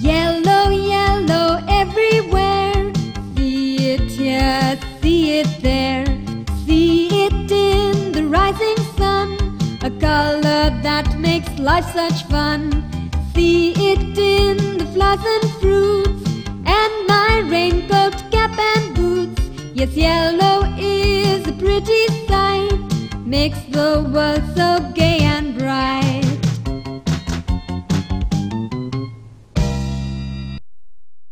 Yellow, yellow everywhere. See it here, see it there. See it in the rising sun. A color that makes life such fun. See it in the flowers and Yes, yellow is a pretty sight. Makes the world so.